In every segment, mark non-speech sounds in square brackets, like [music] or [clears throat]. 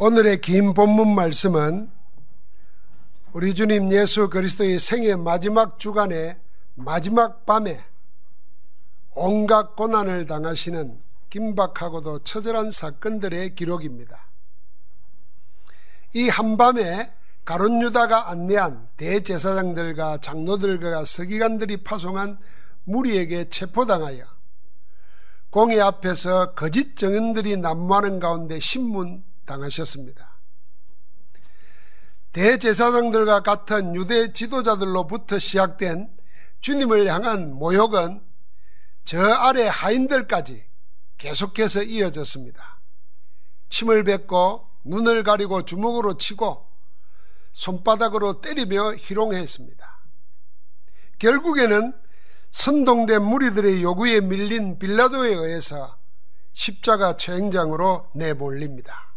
오늘의 긴 본문 말씀은 우리 주님 예수 그리스도의 생애 마지막 주간의 마지막 밤에 온갖 고난을 당하시는 긴박하고도 처절한 사건들의 기록입니다. 이 한밤에 가론 유다가 안내한 대제사장들과 장로들과 서기관들이 파송한 무리에게 체포당하여 공회 앞에서 거짓 정인들이 난무하는 가운데 신문 당하셨습니다. 대제사장들과 같은 유대 지도자들로부터 시작된 주님을 향한 모욕은 저 아래 하인들까지 계속해서 이어졌습니다. 침을 뱉고 눈을 가리고 주먹으로 치고 손바닥으로 때리며 희롱했습니다. 결국에는 선동된 무리들의 요구에 밀린 빌라도에 의해서 십자가 처행장으로 내몰립니다.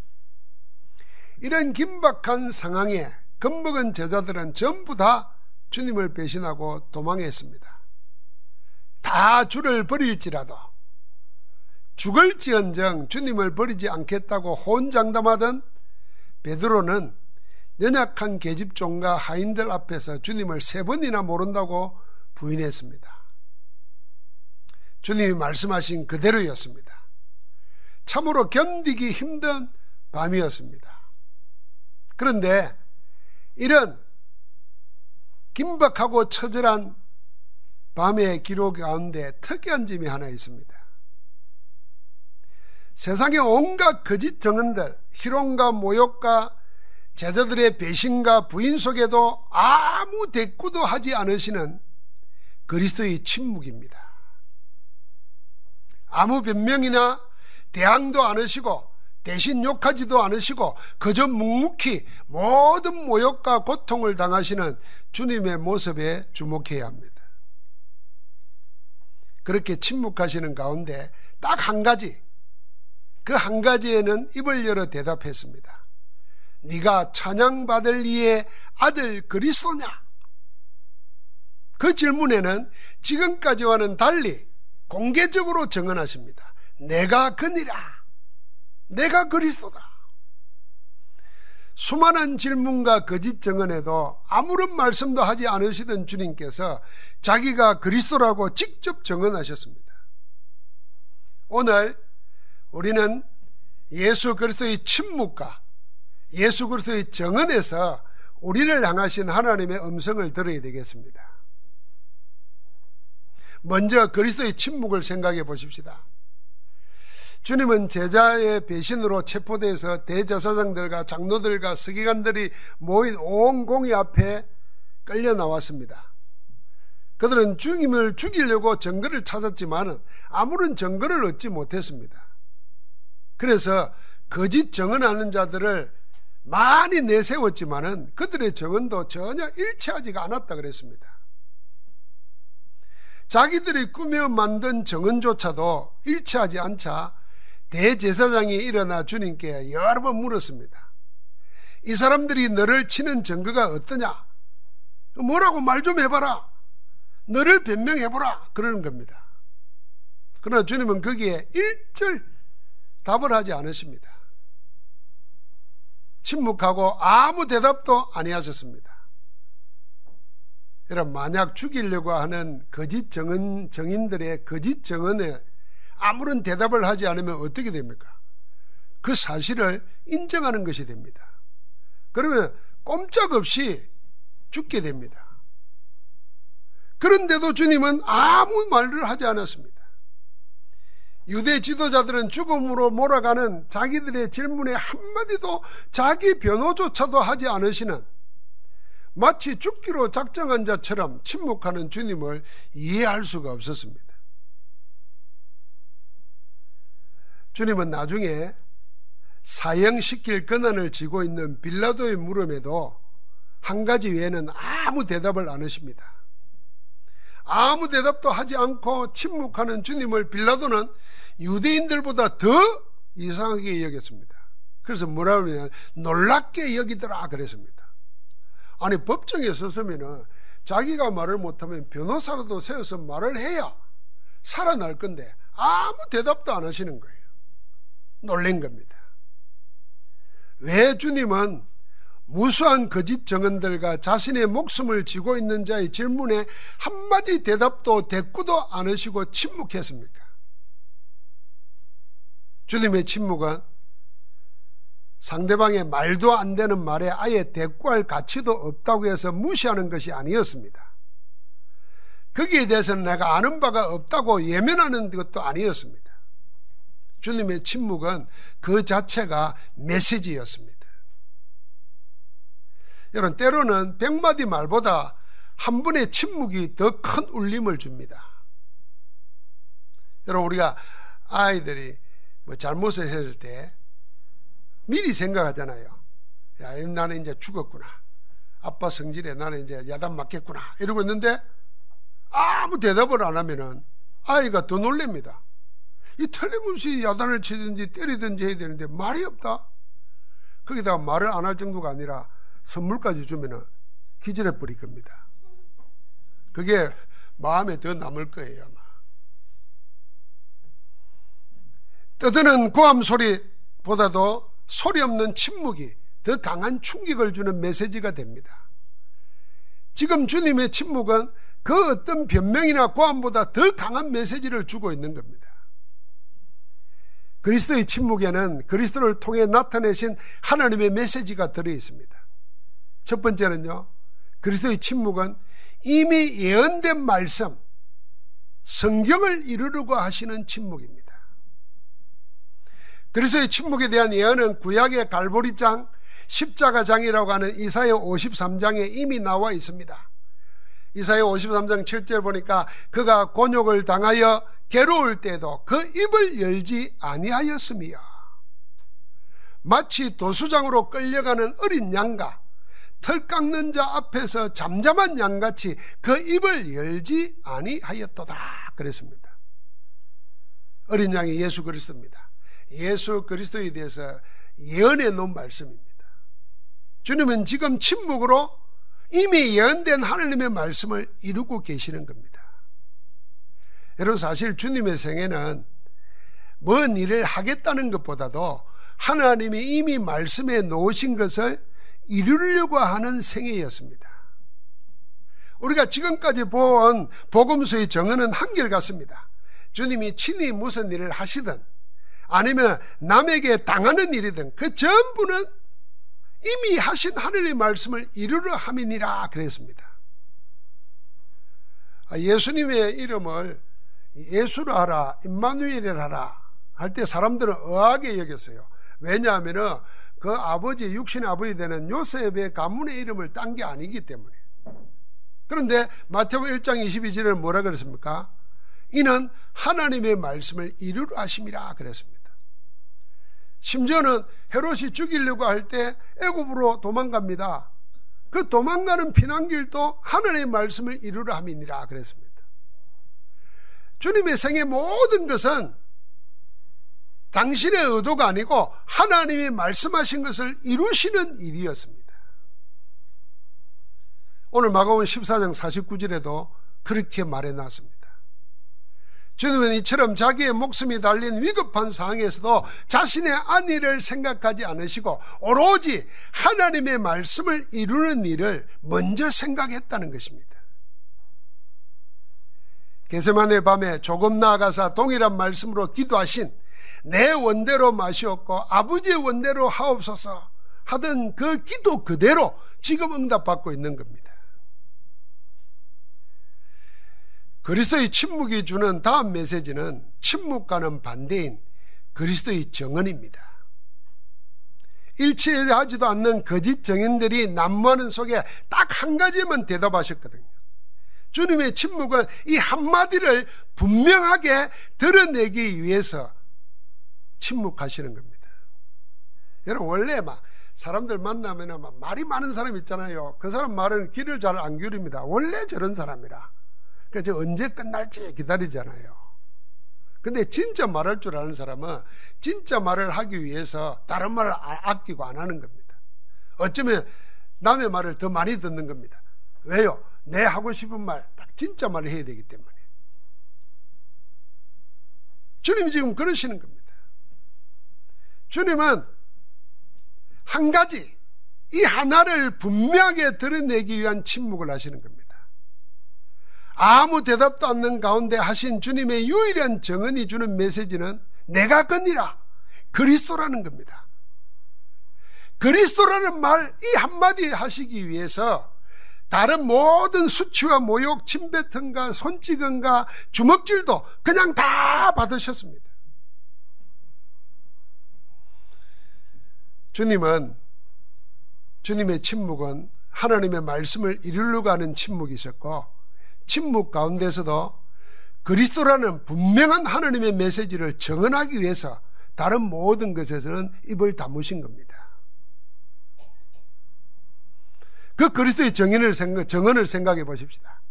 이런 긴박한 상황에 겁먹은 제자들은 전부 다 주님을 배신하고 도망했습니다. 다 주를 버릴지라도 죽을지언정 주님을 버리지 않겠다고 혼장담하던 베드로는 연약한 계집종과 하인들 앞에서 주님을 세 번이나 모른다고 부인했습니다. 주님이 말씀하신 그대로였습니다. 참으로 견디기 힘든 밤이었습니다. 그런데 이런 긴박하고 처절한 밤의 기록 가운데 특이한 점이 하나 있습니다. 세상의 온갖 거짓 정언들, 희롱과 모욕과 제자들의 배신과 부인 속에도 아무 대꾸도 하지 않으시는 그리스도의 침묵입니다. 아무 변명이나 대항도 않으시고 대신 욕하지도 않으시고 그저 묵묵히 모든 모욕과 고통을 당하시는 주님의 모습에 주목해야 합니다. 그렇게 침묵하시는 가운데 딱 한 가지 그 한 가지에는 입을 열어 대답했습니다. 네가 찬양받을 이의 아들 그리스도냐? 그 질문에는 지금까지와는 달리 공개적으로 정언하십니다. 내가 그니라. 내가 그리스도다. 수많은 질문과 거짓 정언에도 아무런 말씀도 하지 않으시던 주님께서 자기가 그리스도라고 직접 정언하셨습니다. 오늘 우리는 예수 그리스도의 침묵과 예수 그리스도의 정언에서 우리를 향하신 하나님의 음성을 들어야 되겠습니다. 먼저 그리스도의 침묵을 생각해 보십시다. 주님은 제자의 배신으로 체포돼서 대제사장들과 장로들과 서기관들이 모인 온 공의 앞에 끌려 나왔습니다. 그들은 주님을 죽이려고 증거를 찾았지만 아무런 증거를 얻지 못했습니다. 그래서 거짓 증언하는 자들을 많이 내세웠지만은 그들의 증언도 전혀 일치하지가 않았다 그랬습니다. 자기들이 꾸며 만든 증언조차도 일치하지 않자 대제사장이 일어나 주님께 여러 번 물었습니다. 이 사람들이 너를 치는 증거가 어떠냐? 뭐라고 말 좀 해봐라. 너를 변명해보라. 그러는 겁니다. 그러나 주님은 거기에 일절 답을 하지 않으십니다. 침묵하고 아무 대답도 아니하셨습니다. 여러분, 만약 죽이려고 하는 거짓 정인, 정인들의 거짓 정언에 아무런 대답을 하지 않으면 어떻게 됩니까? 그 사실을 인정하는 것이 됩니다. 그러면 꼼짝없이 죽게 됩니다. 그런데도 주님은 아무 말을 하지 않았습니다. 유대 지도자들은 죽음으로 몰아가는 자기들의 질문에 한마디도 자기 변호조차도 하지 않으시는 마치 죽기로 작정한 자처럼 침묵하는 주님을 이해할 수가 없었습니다. 주님은 나중에 사형시킬 권한을 쥐고 있는 빌라도의 물음에도 한 가지 외에는 아무 대답을 안 하십니다. 아무 대답도 하지 않고 침묵하는 주님을 빌라도는 유대인들보다 더 이상하게 여겼습니다. 그래서 뭐라 그러냐 놀랍게 여기더라 그랬습니다. 아니 법정에 섰으면은 자기가 말을 못하면 변호사라도 세워서 말을 해야 살아날 건데 아무 대답도 안 하시는 거예요. 놀란 겁니다. 왜 주님은 무수한 거짓 정언들과 자신의 목숨을 쥐고 있는 자의 질문에 한마디 대답도 대꾸도 않으시고 침묵했습니까? 주님의 침묵은 상대방의 말도 안 되는 말에 아예 대꾸할 가치도 없다고 해서 무시하는 것이 아니었습니다. 거기에 대해서는 내가 아는 바가 없다고 예면하는 것도 아니었습니다. 주님의 침묵은 그 자체가 메시지였습니다. 여러분, 때로는 백마디 말보다 한 분의 침묵이 더 큰 울림을 줍니다. 여러분, 우리가 아이들이 뭐 잘못을 했을 때 미리 생각하잖아요. 야, 나는 이제 죽었구나. 아빠 성질에 나는 이제 야단 맞겠구나. 이러고 있는데 아무 대답을 안 하면은 아이가 더 놀랍니다. 이 틀림없이 야단을 치든지 때리든지 해야 되는데 말이 없다. 거기다가 말을 안 할 정도가 아니라 선물까지 주면은 기절해 버릴 겁니다. 그게 마음에 더 남을 거예요, 아마. 떠드는 고함 소리보다도 소리 없는 침묵이 더 강한 충격을 주는 메시지가 됩니다. 지금 주님의 침묵은 그 어떤 변명이나 고함보다 더 강한 메시지를 주고 있는 겁니다. 그리스도의 침묵에는 그리스도를 통해 나타내신 하나님의 메시지가 들어 있습니다. 첫 번째는요, 그리스도의 침묵은 이미 예언된 말씀, 성경을 이루려고 하시는 침묵입니다. 그리스도의 침묵에 대한 예언은 구약의 갈보리장, 십자가장이라고 하는 이사야 53장에 이미 나와 있습니다. 이사야 53장 7절 보니까 그가 곤욕을 당하여 괴로울 때도 그 입을 열지 아니하였으며 마치 도수장으로 끌려가는 어린 양과 털 깎는 자 앞에서 잠잠한 양같이 그 입을 열지 아니하였도다 그랬습니다. 어린 양이 예수 그리스도입니다. 예수 그리스도에 대해서 예언해 놓은 말씀입니다. 주님은 지금 침묵으로 이미 예언된 하나님의 말씀을 이루고 계시는 겁니다. 여러분 사실 주님의 생애는 먼 일을 하겠다는 것보다도 하나님이 이미 말씀에 놓으신 것을 이루려고 하는 생애였습니다. 우리가 지금까지 본 복음서의 정언은 한결같습니다. 주님이 친히 무슨 일을 하시든 아니면 남에게 당하는 일이든 그 전부는 이미 하신 하늘의 말씀을 이루려 함이니라 그랬습니다. 아, 예수님의 이름을 예수를 하라, 임마누엘을 하라 할 때 사람들은 의하게 여겼어요. 왜냐하면은 그 아버지, 육신의 아버지 되는 요셉의 가문의 이름을 딴 게 아니기 때문에. 그런데 마태복 1장 22절에 뭐라 그랬습니까? 이는 하나님의 말씀을 이루려 하심이라 그랬습니다. 심지어는 헤롯이 죽이려고 할 때 애굽으로 도망갑니다. 그 도망가는 피난길도 하나님의 말씀을 이루려 함이니라 그랬습니다. 주님의 생의 모든 것은 당신의 의도가 아니고 하나님이 말씀하신 것을 이루시는 일이었습니다. 오늘 마가온 14장 49절에도 그렇게 말해 놨습니다. 주님은 이처럼 자기의 목숨이 달린 위급한 상황에서도 자신의 안위를 생각하지 않으시고 오로지 하나님의 말씀을 이루는 일을 먼저 생각했다는 것입니다. 개세만의 밤에 조금 나아가서 동일한 말씀으로 기도하신 내 원대로 마시옵고 아버지의 원대로 하옵소서 하던 그 기도 그대로 지금 응답받고 있는 겁니다. 그리스도의 침묵이 주는 다음 메시지는 침묵과는 반대인 그리스도의 정언입니다. 일치하지도 않는 거짓 정인들이 난무하는 속에 딱 한 가지만 대답하셨거든요. 주님의 침묵은 이 한마디를 분명하게 드러내기 위해서 침묵하시는 겁니다. 여러분 원래 막 사람들 만나면 막 말이 많은 사람 있잖아요. 그 사람 말은 귀를 잘 안 기울입니다. 원래 저런 사람이라. 그래서 언제 끝날지 기다리잖아요. 근데 진짜 말할 줄 아는 사람은 진짜 말을 하기 위해서 다른 말을 아, 아끼고 안 하는 겁니다. 어쩌면 남의 말을 더 많이 듣는 겁니다. 왜요? 내 하고 싶은 말, 딱 진짜 말을 해야 되기 때문에. 주님이 지금 그러시는 겁니다. 주님은 한 가지, 이 하나를 분명하게 드러내기 위한 침묵을 하시는 겁니다. 아무 대답도 않는 가운데 하신 주님의 유일한 정언이 주는 메시지는 내가 건니라 그리스도라는 겁니다. 그리스도라는 말 이 한마디 하시기 위해서 다른 모든 수치와 모욕, 침뱉음과 손찌검과 주먹질도 그냥 다 받으셨습니다. 주님은 주님의 침묵은 하나님의 말씀을 이루려고 하는 침묵이셨고 침묵 가운데서도 그리스도라는 분명한 하나님의 메시지를 정언하기 위해서 다른 모든 것에서는 입을 다무신 겁니다. 그 그리스도의 정언을, 생각, 정언을 생각해 보십시다.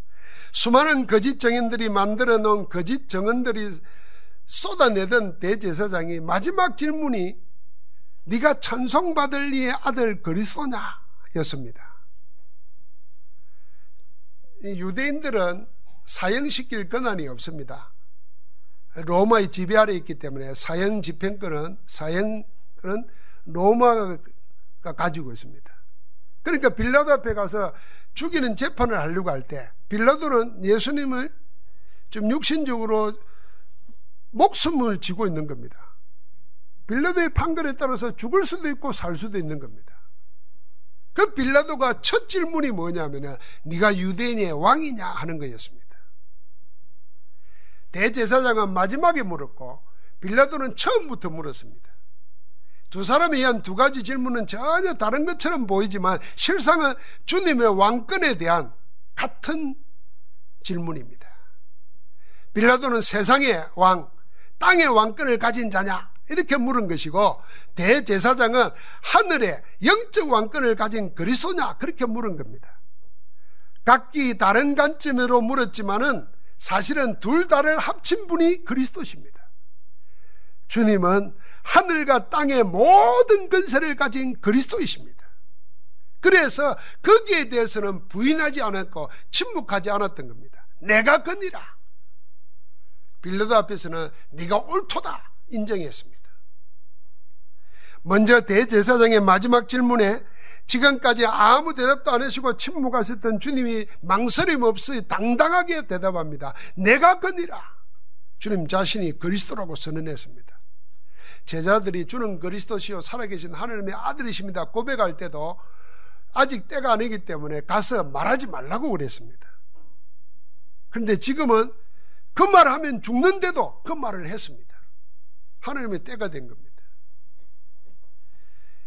수많은 거짓 정인들이 만들어 놓은 거짓 정언들이 쏟아내던 대제사장이 마지막 질문이 네가 찬송받을 이의 아들 그리스도냐? 였습니다. 유대인들은 사형시킬 권한이 없습니다. 로마의 지배 아래 있기 때문에 사형 집행권은 사형은 로마가 가지고 있습니다. 그러니까 빌라도 앞에 가서 죽이는 재판을 하려고 할 때 빌라도는 예수님을 좀 육신적으로 목숨을 쥐고 있는 겁니다. 빌라도의 판결에 따라서 죽을 수도 있고 살 수도 있는 겁니다. 그 빌라도가 첫 질문이 뭐냐면 네가 유대인의 왕이냐 하는 거였습니다. 대제사장은 마지막에 물었고 빌라도는 처음부터 물었습니다. 두 사람에 의한 두 가지 질문은 전혀 다른 것처럼 보이지만 실상은 주님의 왕권에 대한 같은 질문입니다. 빌라도는 세상의 왕, 땅의 왕권을 가진 자냐? 이렇게 물은 것이고 대제사장은 하늘의 영적 왕권을 가진 그리스도냐? 그렇게 물은 겁니다. 각기 다른 관점으로 물었지만은 사실은 둘 다를 합친 분이 그리스도십니다. 주님은 하늘과 땅의 모든 근세를 가진 그리스도이십니다. 그래서 거기에 대해서는 부인하지 않았고 침묵하지 않았던 겁니다. 내가 건이라. 빌라도 앞에서는 네가 옳도다 인정했습니다. 먼저 대제사장의 마지막 질문에 지금까지 아무 대답도 안 하시고 침묵하셨던 주님이 망설임 없이 당당하게 대답합니다. 내가 건이라. 주님 자신이 그리스도라고 선언했습니다. 제자들이 주는 그리스도시요 살아계신 하나님의 아들이십니다. 고백할 때도 아직 때가 아니기 때문에 가서 말하지 말라고 그랬습니다. 그런데 지금은 그 말을 하면 죽는데도 그 말을 했습니다. 하나님의 때가 된 겁니다.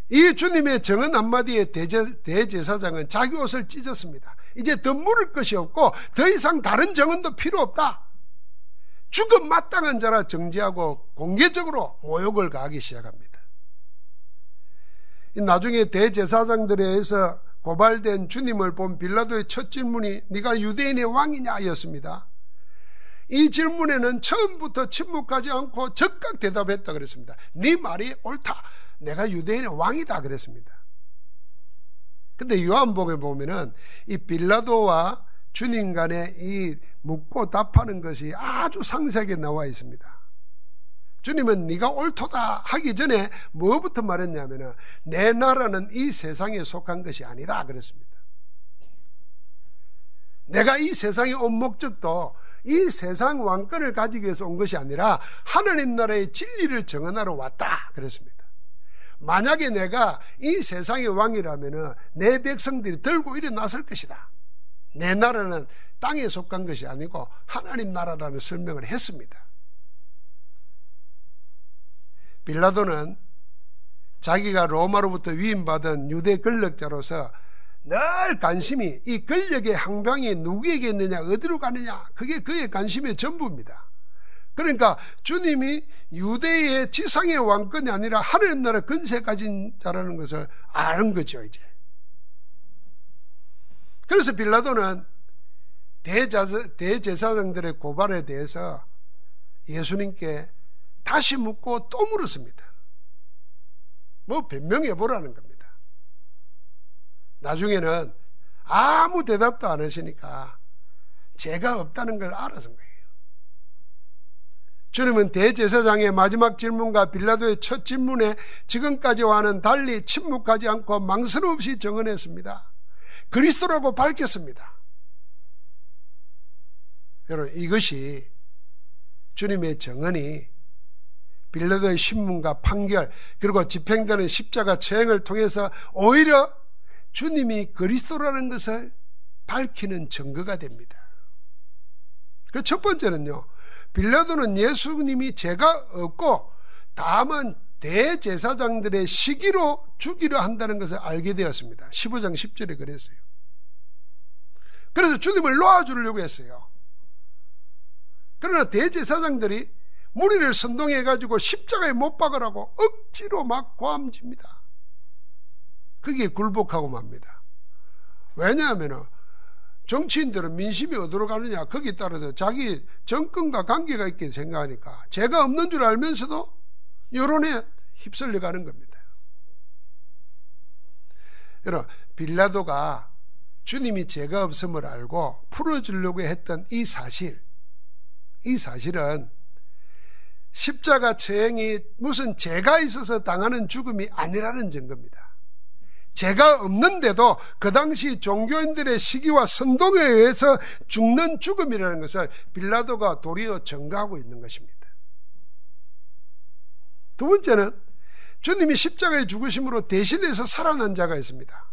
이 주님의 정은 한마디에 대제, 대제사장은 자기 옷을 찢었습니다. 이제 더 물을 것이 없고 더 이상 다른 정은도 필요 없다. 죽음 마땅한 자라 정지하고 공개적으로 모욕을 가하기 시작합니다. 나중에 대제사장들에 의해서 고발된 주님을 본 빌라도의 첫 질문이 네가 유대인의 왕이냐 였습니다. 이 질문에는 처음부터 침묵하지 않고 적극 대답했다 그랬습니다. 네 말이 옳다. 내가 유대인의 왕이다 그랬습니다. 근데 요한복에 보면은 이 빌라도와 주님 간의 이 묻고 답하는 것이 아주 상세하게 나와 있습니다. 주님은 네가 옳도다 하기 전에 뭐부터 말했냐면은 내 나라는 이 세상에 속한 것이 아니다 그랬습니다. 내가 이 세상에 온 목적도 이 세상 왕권을 가지기 위해서 온 것이 아니라 하나님 나라의 진리를 정언하러 왔다 그랬습니다. 만약에 내가 이 세상의 왕이라면 내 백성들이 들고 일어났을 것이다. 내 나라는 땅에 속한 것이 아니고 하나님 나라라는 설명을 했습니다. 빌라도는 자기가 로마로부터 위임받은 유대 권력자로서 늘 관심이 이 권력의 항방이 누구에게 있느냐, 어디로 가느냐, 그게 그의 관심의 전부입니다. 그러니까 주님이 유대의 지상의 왕권이 아니라 하나님 나라 근세 가진 자라는 것을 아는 거죠, 이제. 그래서 빌라도는 대제사장들의 고발에 대해서 예수님께 다시 묻고 또 물었습니다. 뭐 변명해 보라는 겁니다. 나중에는 아무 대답도 안 하시니까 죄가 없다는 걸 알아서 거예요. 주님은 대제사장의 마지막 질문과 빌라도의 첫 질문에 지금까지와는 달리 침묵하지 않고 망설 없이 정언했습니다. 그리스도라고 밝혔습니다. 여러분, 이것이 주님의 정언이 빌라도의 신문과 판결, 그리고 집행되는 십자가 처행을 통해서 오히려 주님이 그리스도라는 것을 밝히는 증거가 됩니다. 그 첫 번째는요, 빌라도는 예수님이 죄가 없고 다만 대제사장들의 시기로 죽이려 한다는 것을 알게 되었습니다. 15장 10절에 그랬어요. 그래서 주님을 놓아주려고 했어요. 그러나 대제사장들이 무리를 선동해가지고 십자가에 못 박으라고 억지로 막 고함집니다. 그게 굴복하고 맙니다. 왜냐하면 정치인들은 민심이 어디로 가느냐 거기에 따라서 자기 정권과 관계가 있게 생각하니까 죄가 없는 줄 알면서도 여론에 휩쓸려 가는 겁니다. 여러분 빌라도가 주님이 죄가 없음을 알고 풀어주려고 했던 이 사실 이 사실은 십자가 처행이 무슨 죄가 있어서 당하는 죽음이 아니라는 증거입니다. 죄가 없는데도 그 당시 종교인들의 시기와 선동에 의해서 죽는 죽음이라는 것을 빌라도가 도리어 증가하고 있는 것입니다. 두 번째는 주님이 십자가에 죽으심으로 대신해서 살아난 자가 있습니다.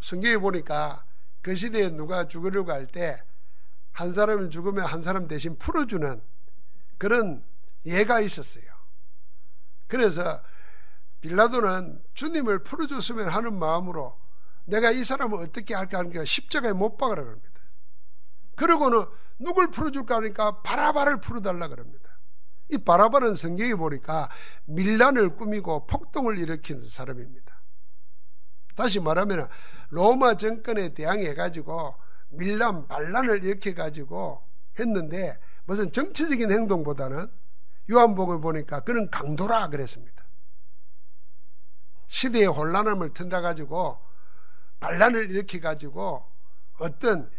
성경에 보니까 그 시대에 누가 죽으려고 할 때 한 사람을 죽으면 한 사람 대신 풀어주는 그런 예가 있었어요. 그래서 빌라도는 주님을 풀어줬으면 하는 마음으로 내가 이 사람을 어떻게 할까 하니까 십자가에 못 박으라 그럽니다. 그러고는 누굴 풀어줄까 하니까 바라바를 풀어달라 그럽니다. 이 바라바는 성경에 보니까 밀란을 꾸미고 폭동을 일으킨 사람입니다. 다시 말하면 로마 정권에 대항해 가지고 밀란 반란을 일으켜 가지고 했는데 무슨 정치적인 행동보다는 요한복을 보니까 그는 강도라 그랬습니다. 시대의 혼란함을 튼다 가지고 반란을 일으켜 가지고 어떤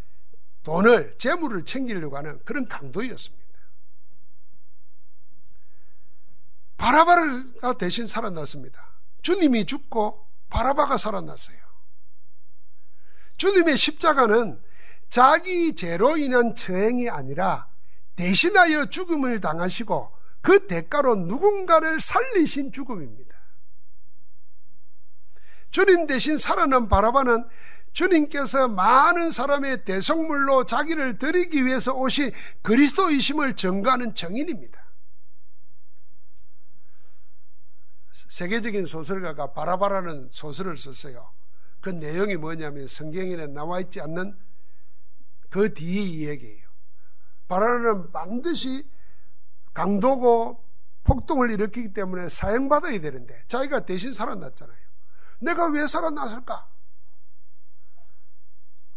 돈을 재물을 챙기려고 하는 그런 강도였습니다. 바라바가 대신 살아났습니다. 주님이 죽고 바라바가 살아났어요. 주님의 십자가는 자기 죄로 인한 처행이 아니라 대신하여 죽음을 당하시고 그 대가로 누군가를 살리신 죽음입니다. 주님 대신 살아난 바라바는 주님께서 많은 사람의 대성물로 자기를 드리기 위해서 오신 그리스도이심을 증거하는 정인입니다. 세계적인 소설가가 바라바라는 소설을 썼어요. 그 내용이 뭐냐면 성경에 나와 있지 않는 그 뒤의 이야기예요. 바라바는 반드시 강도고 폭동을 일으키기 때문에 사형받아야 되는데 자기가 대신 살아났잖아요. 내가 왜 살아났을까?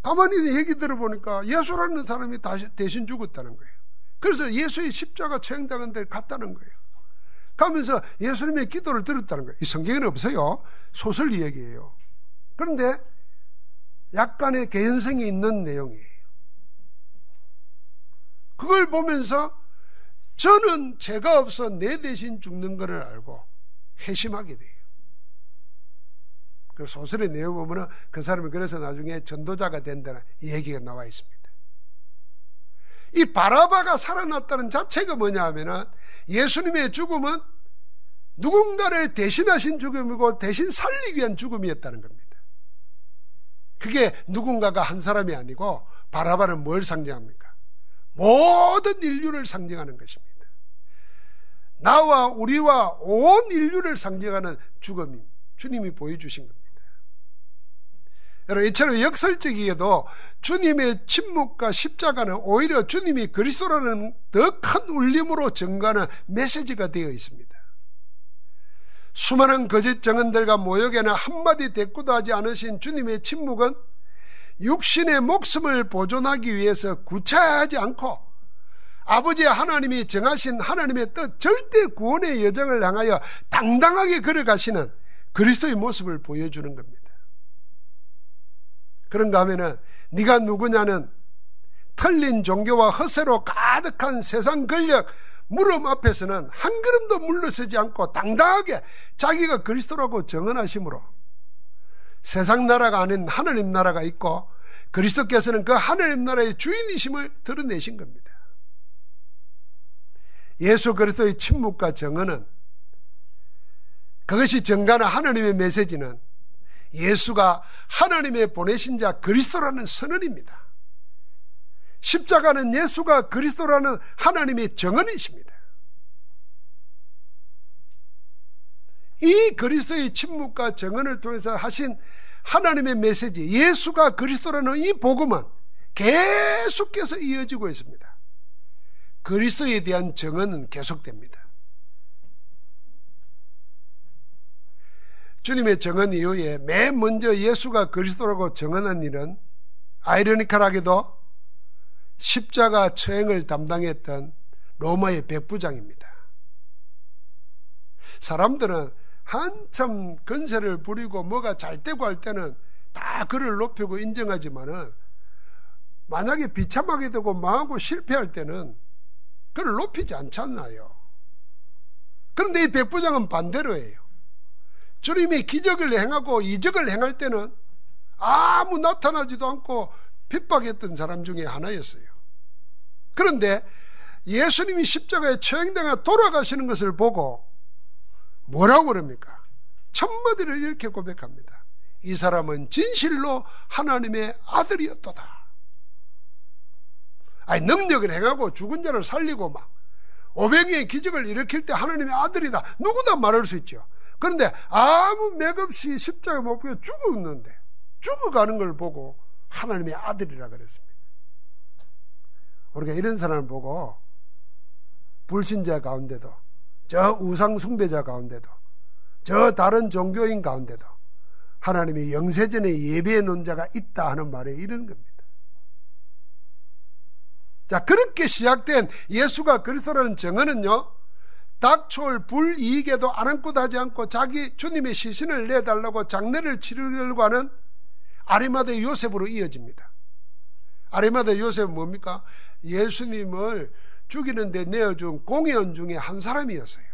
가만히 얘기 들어보니까 예수라는 사람이 다시 대신 죽었다는 거예요. 그래서 예수의 십자가 처형당한 데를 갔다는 거예요. 가면서 예수님의 기도를 들었다는 거예요. 이 성경에는 없어요. 소설 이야기예요. 그런데 약간의 개연성이 있는 내용이에요. 그걸 보면서 저는 죄가 없어 내 대신 죽는 것을 알고 회심하게 돼요. 그 소설의 내용 보면은 그 사람이 그래서 나중에 전도자가 된다는 얘기가 나와 있습니다. 이 바라바가 살아났다는 자체가 뭐냐 하면은 예수님의 죽음은 누군가를 대신하신 죽음이고 대신 살리기 위한 죽음이었다는 겁니다. 그게 누군가가 한 사람이 아니고 바라바는 뭘 상징합니까? 모든 인류를 상징하는 것입니다. 나와 우리와 온 인류를 상징하는 죽음이 주님이 보여주신 겁니다. 여러분, 이처럼 역설적이게도 주님의 침묵과 십자가는 오히려 주님이 그리스도라는 더 큰 울림으로 증가하는 메시지가 되어 있습니다. 수많은 거짓 정언들과 모욕에는 한마디 대꾸도 하지 않으신 주님의 침묵은 육신의 목숨을 보존하기 위해서 구차하지 않고 아버지 하나님이 정하신 하나님의 뜻 절대 구원의 여정을 향하여 당당하게 걸어가시는 그리스도의 모습을 보여주는 겁니다. 그런가 하면은 네가 누구냐는 틀린 종교와 허세로 가득한 세상 권력, 물음 앞에서는 한 걸음도 물러서지 않고 당당하게 자기가 그리스도라고 정언하심으로 세상 나라가 아닌 하나님 나라가 있고 그리스도께서는 그 하나님 나라의 주인이심을 드러내신 겁니다. 예수 그리스도의 침묵과 정언은 그것이 정가는 하나님의 메시지는 예수가 하나님의 보내신 자 그리스도라는 선언입니다. 십자가는 예수가 그리스도라는 하나님의 정언이십니다. 이 그리스도의 침묵과 정언을 통해서 하신 하나님의 메시지, 예수가 그리스도라는 이 복음은 계속해서 이어지고 있습니다. 그리스도에 대한 정언은 계속됩니다. 주님의 정언 이후에 맨 먼저 예수가 그리스도라고 정언한 일은 아이러니컬하게도 십자가 처행을 담당했던 로마의 백부장입니다. 사람들은 한참 건세를 부리고 뭐가 잘 되고 할 때는 다 그를 높이고 인정하지만은 만약에 비참하게 되고 망하고 실패할 때는 그를 높이지 않잖아요. 그런데 이 백부장은 반대로 해요. 주님이 기적을 행하고 이적을 행할 때는 아무 나타나지도 않고 핍박했던 사람 중에 하나였어요. 그런데 예수님이 십자가에 처형당해 돌아가시는 것을 보고 뭐라고 그럽니까? 첫마디를 이렇게 고백합니다. 이 사람은 진실로 하나님의 아들이었도다. 아니, 능력을 행하고 죽은 자를 살리고 막, 오병이의 기적을 일으킬 때 하나님의 아들이다. 누구나 말할 수 있죠. 그런데 아무 맥 없이 십자가에 못 박혀 죽었는데, 죽어가는 걸 보고 하나님의 아들이라 그랬습니다. 우리가 이런 사람을 보고 불신자 가운데도 저 우상 숭배자 가운데도 저 다른 종교인 가운데도 하나님의 영세전에 예배해 놓은 자가 있다 하는 말에 이런 겁니다. 자, 그렇게 시작된 예수가 그리스도라는 정언은요, 닥쳐올 불이익에도 아랑곳 하지 않고 자기 주님의 시신을 내달라고 장례를 치르려고 하는 아리마대 요셉으로 이어집니다. 아리마대 요셉은 뭡니까? 예수님을 죽이는데 내어준 공연 중에 한 사람이었어요.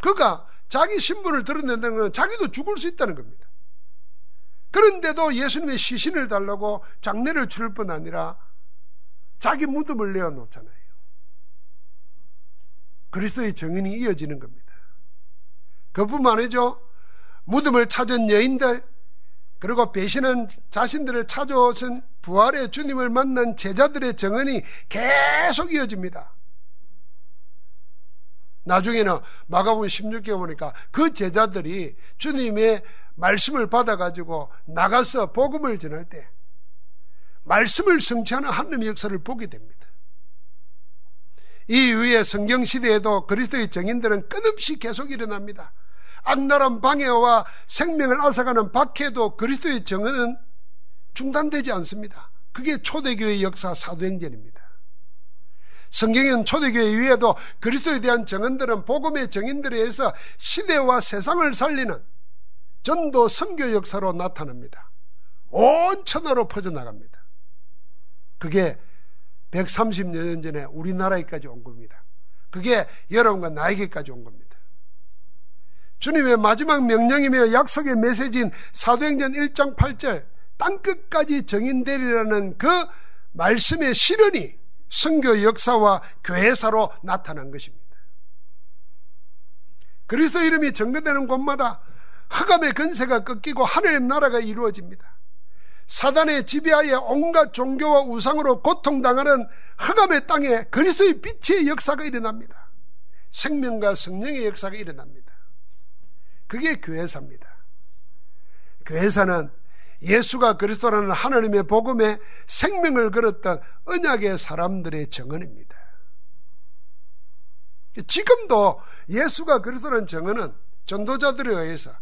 그가 자기 신분을 드러낸다는 건 자기도 죽을 수 있다는 겁니다. 그런데도 예수님의 시신을 달라고 장례를 치를 뿐 아니라 자기 무덤을 내어놓잖아요. 그리스도의 정인이 이어지는 겁니다. 그뿐만 아니죠. 무덤을 찾은 여인들, 그리고 배신한 자신들을 찾아오신 부활의 주님을 만난 제자들의 정언이 계속 이어집니다. 나중에는 마가복음 16개 보니까 그 제자들이 주님의 말씀을 받아가지고 나가서 복음을 전할 때 말씀을 성취하는 하나님의 역사를 보게 됩니다. 이 이후에 성경 시대에도 그리스도의 정인들은 끊임없이 계속 일어납니다. 악랄한 방해와 생명을 앗아가는 박해도 그리스도의 정언은 중단되지 않습니다. 그게 초대교회 역사 사도행전입니다. 성경은 초대교회 이외에도 그리스도에 대한 정언들은 복음의 정인들에 의해서 시대와 세상을 살리는 전도 선교 역사로 나타납니다. 온 천하로 퍼져나갑니다. 그게 130여 년 전에 우리나라에까지 온 겁니다. 그게 여러분과 나에게까지 온 겁니다. 주님의 마지막 명령이며 약속의 메시지인 사도행전 1장 8절 땅끝까지 정인되리라는 그 말씀의 실현이 성교 역사와 교회사로 나타난 것입니다. 그리스도 이름이 정거되는 곳마다 흑암의 근세가 꺾이고 하늘의 나라가 이루어집니다. 사단의 지배하에 온갖 종교와 우상으로 고통당하는 흑암의 땅에 그리스도의 빛의 역사가 일어납니다. 생명과 성령의 역사가 일어납니다. 그게 교회사입니다. 교회사는 예수가 그리스도라는 하나님의 복음에 생명을 걸었던 언약의 사람들의 정언입니다. 지금도 예수가 그리스도라는 정언은 전도자들에 의해서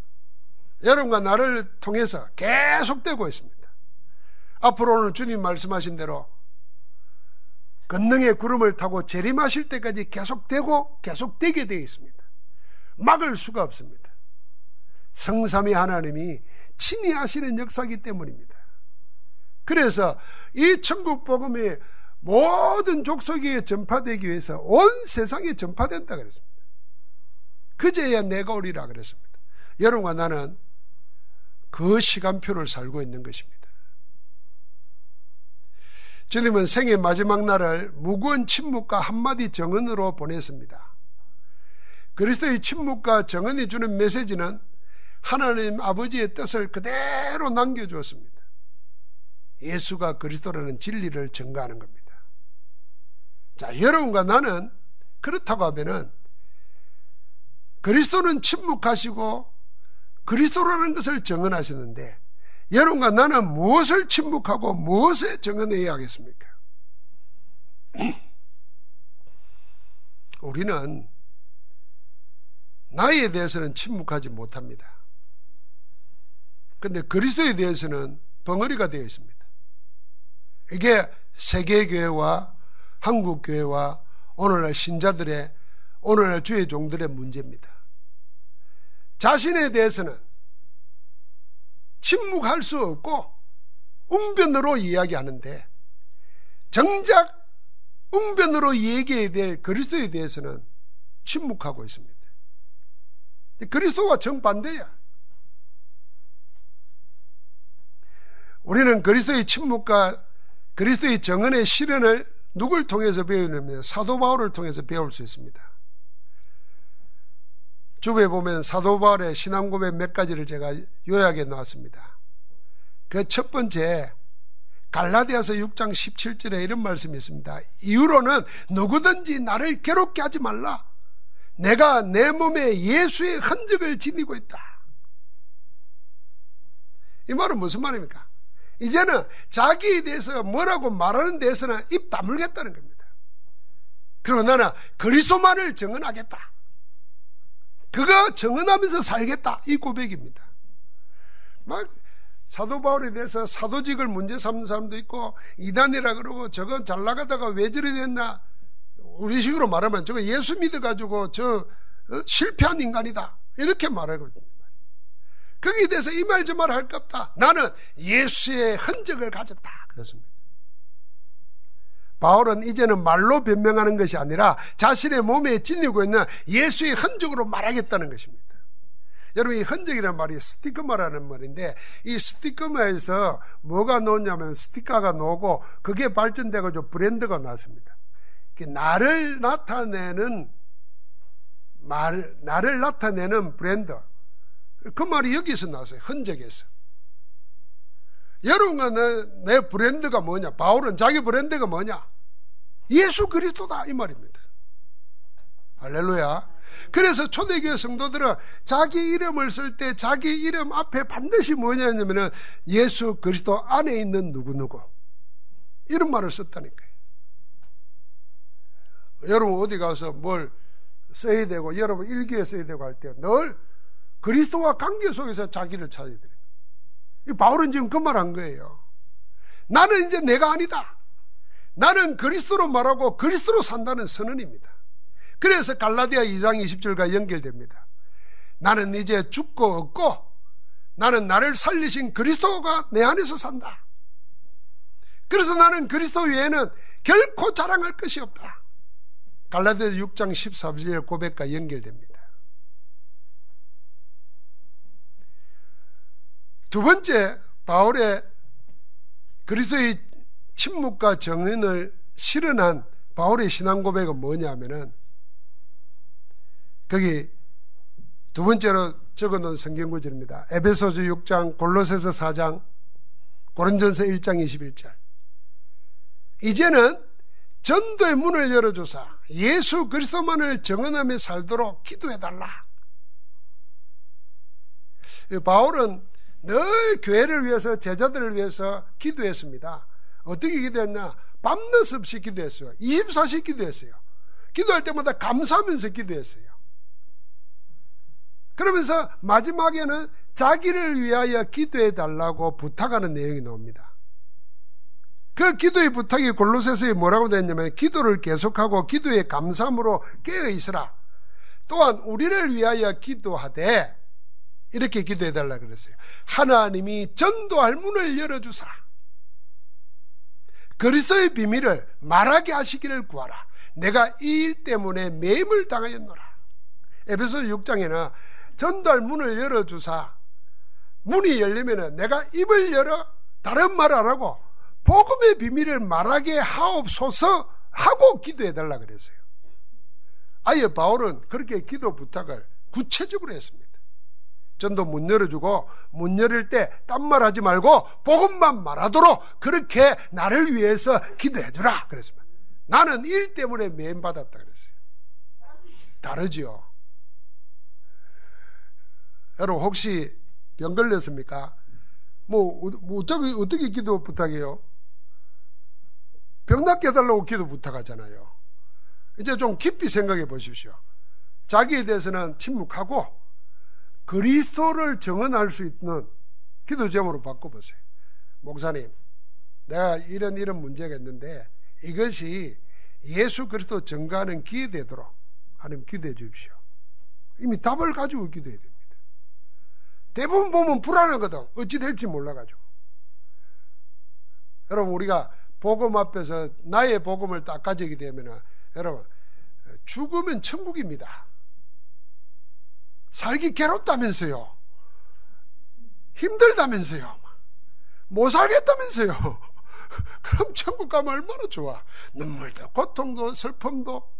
여러분과 나를 통해서 계속되고 있습니다. 앞으로는 주님 말씀하신 대로 건능의 구름을 타고 재림하실 때까지 계속되고 계속되게 되어 있습니다. 막을 수가 없습니다. 성삼위 하나님이 친히 하시는 역사이기 때문입니다. 그래서 이 천국 복음이 모든 족속에 전파되기 위해서 온 세상에 전파된다 그랬습니다. 그제야 내가 오리라 그랬습니다. 여러분과 나는 그 시간표를 살고 있는 것입니다. 주님은 생의 마지막 날을 무거운 침묵과 한마디 정언으로 보냈습니다. 그리스도의 침묵과 정언이 주는 메시지는 하나님 아버지의 뜻을 그대로 남겨주었습니다. 예수가 그리스도라는 진리를 증거하는 겁니다. 자, 여러분과 나는 그렇다고 하면은 그리스도는 침묵하시고 그리스도라는 것을 정언하시는데 여러분과 나는 무엇을 침묵하고 무엇에 정언해야 하겠습니까? [clears throat] 우리는 나에 대해서는 침묵하지 못합니다. 그런데 그리스도에 대해서는 벙어리가 되어 있습니다. 이게 세계교회와 한국교회와 오늘날 신자들의 오늘날 주의 종들의 문제입니다. 자신에 대해서는 침묵할 수 없고 웅변으로 이야기하는데 정작 웅변으로 얘기해야 될 그리스도에 대해서는 침묵하고 있습니다. 그리스도와 정반대야. 우리는 그리스도의 침묵과 그리스도의 정언의 실현을 누굴 통해서 배우냐면 사도 바울을 통해서 배울 수 있습니다. 주부에 보면 사도 바울의 신앙 고백 몇 가지를 제가 요약해 놓았습니다. 그 첫 번째 갈라디아서 6장 17절에 이런 말씀이 있습니다. 이후로는 누구든지 나를 괴롭게 하지 말라. 내가 내 몸에 예수의 흔적을 지니고 있다. 이 말은 무슨 말입니까? 이제는 자기에 대해서 뭐라고 말하는 데서는 입 다물겠다는 겁니다. 그리고 나는 그리스도만을 정언하겠다. 그거 정언하면서 살겠다. 이 고백입니다. 막 사도 바울에 대해서 사도직을 문제 삼는 사람도 있고 이단이라 그러고 저건 잘 나가다가 왜 저리 됐나 우리 식으로 말하면 저거 예수 믿어가지고 저 어? 실패한 인간이다. 이렇게 말하거든요. 거기에 대해서 이 말 저 말 할 것 없다. 나는 예수의 흔적을 가졌다. 그렇습니다. 바울은 이제는 말로 변명하는 것이 아니라 자신의 몸에 지니고 있는 예수의 흔적으로 말하겠다는 것입니다. 여러분 이 흔적이라는 말이 스티커마라는 말인데 이 스티커마에서 뭐가 나오냐면 스티커가 나오고 그게 발전돼가지고 브랜드가 나왔습니다. 나를 나타내는 말, 나를 나타내는 브랜드. 그 말이 여기서 나왔어요. 흔적에서. 여러분과 내, 내 브랜드가 뭐냐? 바울은 자기 브랜드가 뭐냐? 예수 그리스도다 이 말입니다. 할렐루야. 그래서 초대교회 성도들은 자기 이름을 쓸 때 자기 이름 앞에 반드시 뭐냐면은 예수 그리스도 안에 있는 누구누구 이런 말을 썼다니까요. 여러분 어디 가서 뭘 써야 되고 여러분 일기에 써야 되고 할 때 늘 그리스도와 관계 속에서 자기를 찾아야 돼요. 바울은 지금 그 말 한 거예요. 나는 이제 내가 아니다. 나는 그리스도로 말하고 그리스도로 산다는 선언입니다. 그래서 갈라디아 2장 20절과 연결됩니다. 나는 이제 죽고 없고 나는 나를 살리신 그리스도가 내 안에서 산다. 그래서 나는 그리스도 외에는 결코 자랑할 것이 없다. 갈라디아 6장 14절 고백과 연결됩니다. 두 번째 바울의 그리스도의 침묵과 정인을 실현한 바울의 신앙 고백은 뭐냐면은 거기 두 번째로 적어 놓은 성경 구절입니다. 에베소서 6장, 골로새서 4장, 고린전서 1장 21절. 이제는 전도의 문을 열어줘서 예수 그리스도만을 정언하며 살도록 기도해달라. 바울은 늘 교회를 위해서 제자들을 위해서 기도했습니다. 어떻게 기도했나? 밤낮 없이 기도했어요. 24시 기도했어요. 기도할 때마다 감사하면서 기도했어요. 그러면서 마지막에는 자기를 위하여 기도해 달라고 부탁하는 내용이 나옵니다. 그 기도의 부탁이 골로새서에 뭐라고 됐냐면 기도를 계속하고 기도의 감사함으로 깨어 있으라. 또한 우리를 위하여 기도하되 이렇게 기도해 달라 그랬어요. 하나님이 전도할 문을 열어 주사. 그리스도의 비밀을 말하게 하시기를 구하라. 내가 이 일 때문에 매임을 당하였노라. 에베소 6장에는 전달 문을 열어주사 문이 열리면은 내가 입을 열어 다른 말 안 하고 복음의 비밀을 말하게 하옵소서 하고 기도해 달라 그랬어요. 아예 바울은 그렇게 기도 부탁을 구체적으로 했습니다. 전도 문 열어주고 문 열릴 때딴 말 하지 말고 복음만 말하도록 그렇게 나를 위해서 기도해 주라 그랬습니다. 나는 일 때문에 매임 받았다 그랬어요. 다르지요. 여러분 혹시 병 걸렸습니까? 뭐, 뭐 어떻게 어떻게 기도 부탁해요? 병 낫게 해달라고 기도 부탁하잖아요. 이제 좀 깊이 생각해 보십시오. 자기에 대해서는 침묵하고 그리스도를 정언할 수 있는 기도 제목으로 바꿔보세요. 목사님, 내가 이런 이런 문제가 있는데 이것이 예수 그리스도 증가하는 기회되도록 하나님 기도해 주십시오. 이미 답을 가지고 기도해야 됩니다. 대부분 보면 불안하거든. 어찌 될지 몰라가지고. 여러분, 우리가 복음 앞에서 나의 복음을 딱 가지게 되면 여러분, 죽으면 천국입니다. 살기 괴롭다면서요. 힘들다면서요. 못 살겠다면서요. [laughs] 그럼 천국 가면 얼마나 좋아. 눈물도, 고통도, 슬픔도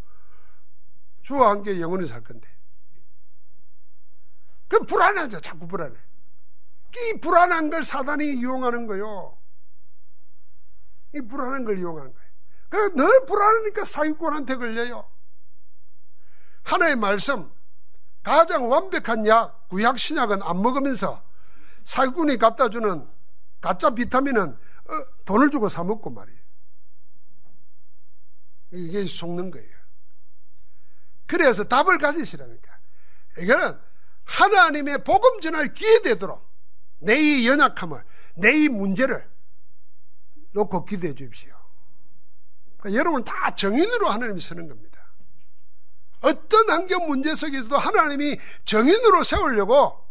주와 함께 영원히 살 건데. 그 불안하죠. 자꾸 불안해. 이 불안한 걸 사단이 이용하는 거요. 이 불안한 걸 이용하는 거예요. 늘 불안하니까 사기꾼한테 걸려요. 하나의 말씀, 가장 완벽한 약, 구약 신약은 안 먹으면서 사기꾼이 갖다 주는 가짜 비타민은 어, 돈을 주고 사 먹고 말이에요. 이게 속는 거예요. 그래서 답을 가지시라니까. 이거는 하나님의 복음 전할 기회 되도록 내 이 연약함을, 내 이 문제를 놓고 기도해 주십시오. 그러니까 여러분 다 정인으로 하나님이 서는 겁니다. 어떤 환경 문제 속에서도 하나님이 정인으로 세우려고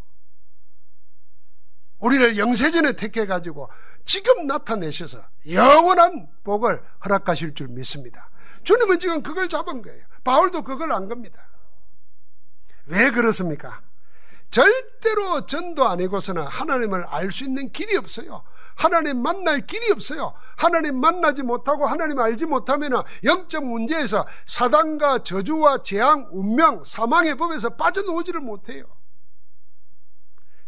우리를 영세전에 택해가지고 지금 나타내셔서 영원한 복을 허락하실 줄 믿습니다. 주님은 지금 그걸 잡은 거예요. 바울도 그걸 안 겁니다. 왜 그렇습니까? 절대로 전도 아니고서는 하나님을 알 수 있는 길이 없어요. 하나님 만날 길이 없어요. 하나님 만나지 못하고 하나님 알지 못하면 영적 문제에서 사단과 저주와 재앙, 운명, 사망의 법에서 빠져나오지를 못해요.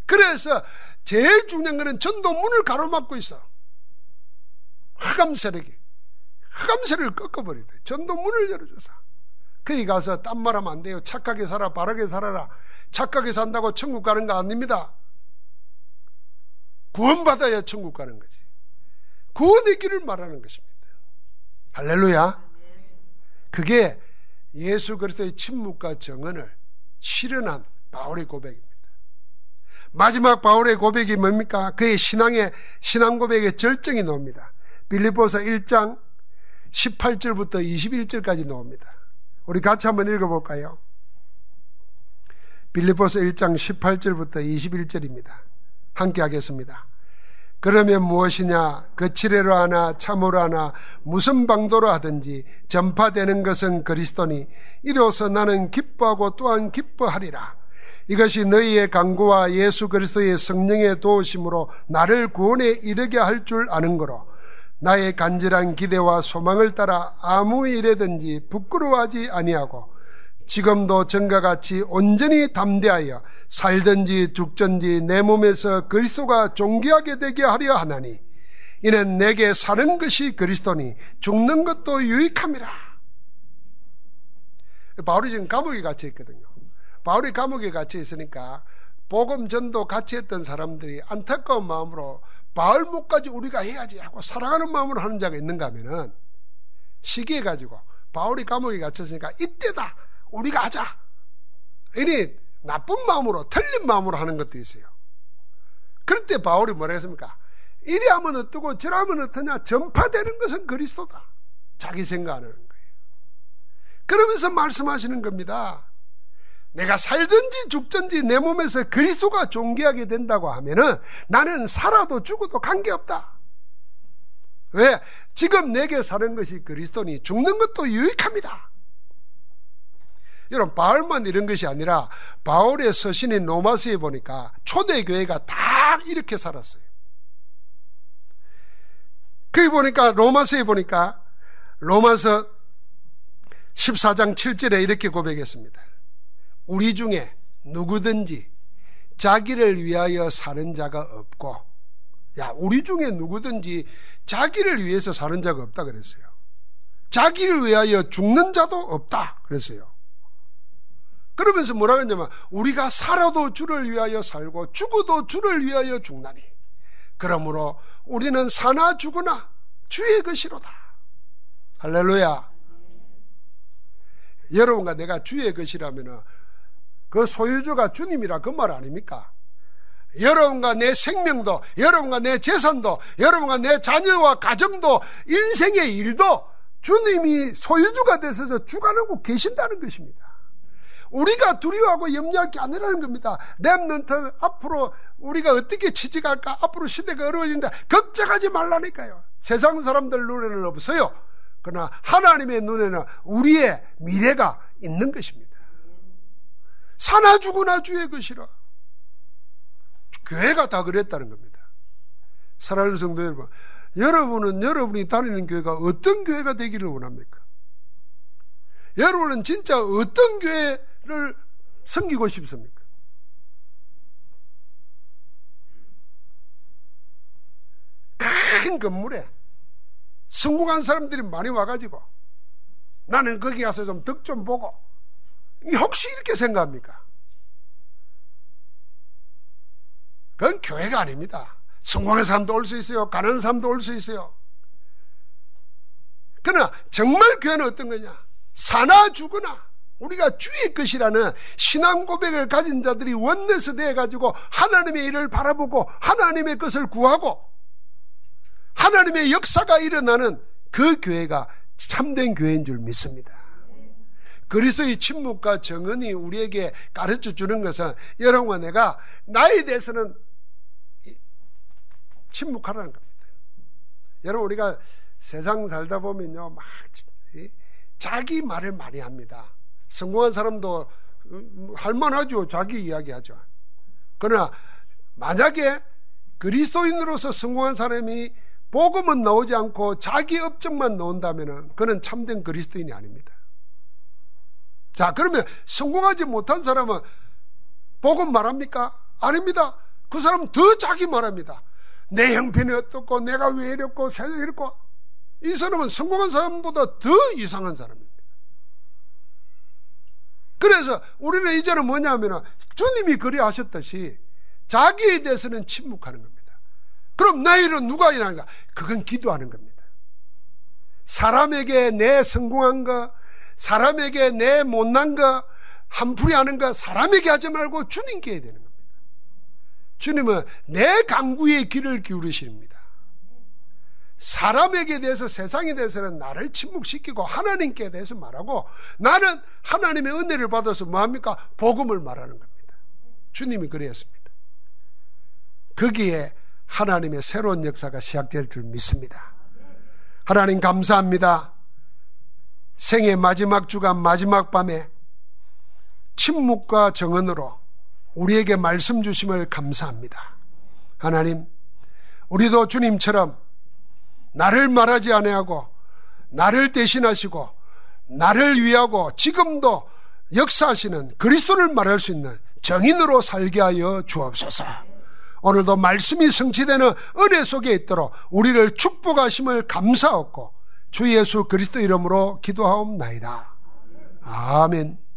그래서 제일 중요한 것은 전도문을 가로막고 있어. 흑암 세력이. 흑암 세력을 꺾어버리대. 전도문을 열어줘서. 거기 가서 딴 말하면 안 돼요. 착하게 살아, 바르게 살아라. 착하게 산다고 천국 가는 거 아닙니다. 구원받아야 천국 가는 거지. 구원의 길을 말하는 것입니다. 할렐루야. 그게 예수 그리스도의 침묵과 정언을 실현한 바울의 고백입니다. 마지막 바울의 고백이 뭡니까? 그의 신앙의 신앙 고백의 절정이 나옵니다. 빌립보서 1장 18절부터 21절까지 나옵니다. 우리 같이 한번 읽어볼까요? 빌립보서 1장 18절부터 21절입니다. 함께 하겠습니다. 그러면 무엇이냐? 거칠애로 하나 참으로 하나 무슨 방도로 하든지 전파되는 것은 그리스도니 이로써 나는 기뻐하고 또한 기뻐하리라. 이것이 너희의 강구와 예수 그리스도의 성령의 도우심으로 나를 구원에 이르게 할 줄 아는 거로 나의 간절한 기대와 소망을 따라 아무 일에든지 부끄러워하지 아니하고 지금도 전과 같이 온전히 담대하여 살든지 죽든지 내 몸에서 그리스도가 존귀하게 되게 하려 하나니 이는 내게 사는 것이 그리스도니 죽는 것도 유익함이라. 바울이 지금 감옥에 갇혀 있거든요. 바울이 감옥에 갇혀 있으니까 복음 전도 같이 했던 사람들이 안타까운 마음으로 바울 목까지 우리가 해야지 하고 사랑하는 마음으로 하는 자가 있는가 하면은 시기해 가지고 바울이 감옥에 갇혔으니까 이때다 우리가 하자. 이니 나쁜 마음으로 틀린 마음으로 하는 것도 있어요. 그럴 때 바울이 뭐라 했습니까? 이리 하면 어떠고 저리 하면 어떠냐 전파되는 것은 그리스도다. 자기 생각하는 거예요. 그러면서 말씀하시는 겁니다. 내가 살든지 죽든지 내 몸에서 그리스도가 존귀하게 된다고 하면은 나는 살아도 죽어도 관계없다. 왜? 지금 내게 사는 것이 그리스도니 죽는 것도 유익합니다. 여러분, 바울만 이런 것이 아니라 바울의 서신인 로마서에 보니까 초대 교회가 다 이렇게 살았어요. 거기 보니까 로마서에 보니까 로마서 14장 7절에 이렇게 고백했습니다. 우리 중에 누구든지 자기를 위하여 사는 자가 없고, 야, 우리 중에 누구든지 자기를 위해서 사는 자가 없다 그랬어요. 자기를 위하여 죽는 자도 없다 그랬어요. 그러면서 뭐라 그랬냐면, 우리가 살아도 주를 위하여 살고, 죽어도 주를 위하여 죽나니. 그러므로 우리는 사나 죽으나 주의 것이로다. 할렐루야. 여러분과 내가 주의 것이라면 그 소유주가 주님이라 그 말 아닙니까? 여러분과 내 생명도, 여러분과 내 재산도, 여러분과 내 자녀와 가정도, 인생의 일도 주님이 소유주가 되셔서 주관하고 계신다는 것입니다. 우리가 두려워하고 염려할 게 아니라는 겁니다. 랩런트 앞으로 우리가 어떻게 취직할까? 앞으로 시대가 어려워진다. 걱정하지 말라니까요. 세상 사람들 눈에는 없어요. 그러나 하나님의 눈에는 우리의 미래가 있는 것입니다. 사나 죽으나 주의 것이라. 교회가 다 그랬다는 겁니다. 사랑하는 성도 여러분, 여러분은 여러분이 다니는 교회가 어떤 교회가 되기를 원합니까? 여러분은 진짜 어떤 교회 를 섬기고 싶습니까? 큰 건물에 성공한 사람들이 많이 와가지고 나는 거기 가서 좀 덕좀 보고 혹시 이렇게 생각합니까? 그건 교회가 아닙니다. 성공한 사람도 올 수 있어요. 가난한 사람도 올 수 있어요. 그러나 정말 교회는 어떤 거냐? 사나 죽으나 우리가 주의 것이라는 신앙 고백을 가진 자들이 원내서 되어 가지고 하나님의 일을 바라보고 하나님의 것을 구하고 하나님의 역사가 일어나는 그 교회가 참된 교회인 줄 믿습니다. 그리스도의 침묵과 정언이 우리에게 가르쳐 주는 것은 여러분과 내가 나에 대해서는 침묵하라는 겁니다. 여러분 우리가 세상 살다 보면요 막 자기 말을 많이 합니다. 성공한 사람도 할만하죠. 자기 이야기하죠. 그러나 만약에 그리스도인으로서 성공한 사람이 복음은 나오지 않고 자기 업적만 나온다면 그는 참된 그리스도인이 아닙니다. 자, 그러면 성공하지 못한 사람은 복음 말합니까? 아닙니다. 그 사람은 더 자기 말합니다. 내 형편이 어떻고 내가 왜 이랬고 세상이 이랬고 이 사람은 성공한 사람보다 더 이상한 사람입니다. 그래서 우리는 이제는 뭐냐면 주님이 그리 하셨듯이 자기에 대해서는 침묵하는 겁니다. 그럼 나일은 누가 일하는가? 그건 기도하는 겁니다. 사람에게 내 성공한 거, 사람에게 내 못난 거, 한풀이 하는 거 사람에게 하지 말고 주님께 해야 되는 겁니다. 주님은 내 강구에 귀를 기울이십니다. 사람에게 대해서 세상에 대해서는 나를 침묵시키고 하나님께 대해서 말하고 나는 하나님의 은혜를 받아서 뭐합니까? 복음을 말하는 겁니다. 주님이 그랬습니다. 거기에 하나님의 새로운 역사가 시작될 줄 믿습니다. 하나님 감사합니다. 생의 마지막 주간 마지막 밤에 침묵과 정언으로 우리에게 말씀 주심을 감사합니다. 하나님, 우리도 주님처럼 나를 말하지 아니하고 나를 대신하시고 나를 위하고 지금도 역사하시는 그리스도를 말할 수 있는 정인으로 살게 하여 주옵소서. 오늘도 말씀이 성취되는 은혜 속에 있도록 우리를 축복하심을 감사하고 주 예수 그리스도 이름으로 기도하옵나이다. 아멘.